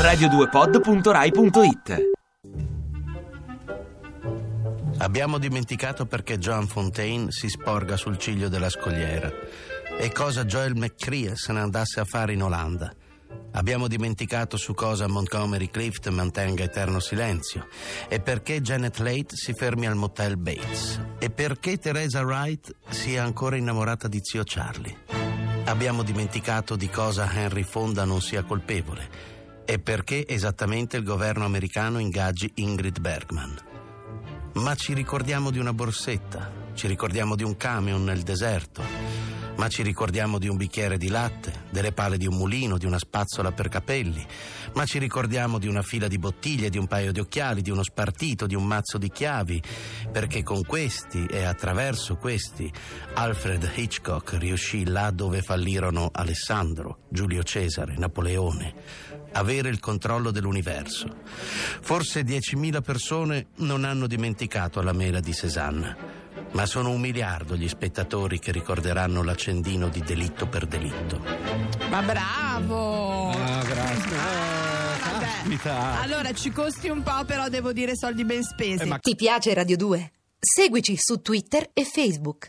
radio2pod.rai.it Abbiamo dimenticato perché John Fontaine si sporga sul ciglio della scogliera. E cosa Joel McCrea se ne andasse a fare in Olanda. Abbiamo dimenticato su cosa Montgomery Clift mantenga eterno silenzio. E perché Janet Leigh si fermi al motel Bates? E perché Teresa Wright sia ancora innamorata di zio Charlie. Abbiamo dimenticato di cosa Henry Fonda non sia colpevole e perché esattamente il governo americano ingaggi Ingrid Bergman. Ma ci ricordiamo di una borsetta, ci ricordiamo di un camion nel deserto, ma ci ricordiamo di un bicchiere di latte, delle pale di un mulino, di una spazzola per capelli, ma ci ricordiamo di una fila di bottiglie, di un paio di occhiali, di uno spartito, di un mazzo di chiavi, perché con questi e attraverso questi Alfred Hitchcock riuscì là dove fallirono Alessandro, Giulio Cesare, Napoleone. Avere il controllo dell'universo. Forse 10.000 persone non hanno dimenticato la mela di Cézanne, ma sono un miliardo gli spettatori che ricorderanno l'accendino di delitto per delitto. Ma bravo! Ah, grazie. Ah, Eh, caspita. Allora ci costi un po', però devo dire soldi ben spesi. Eh, ma- Ti piace Radio 2? Seguici su Twitter e Facebook.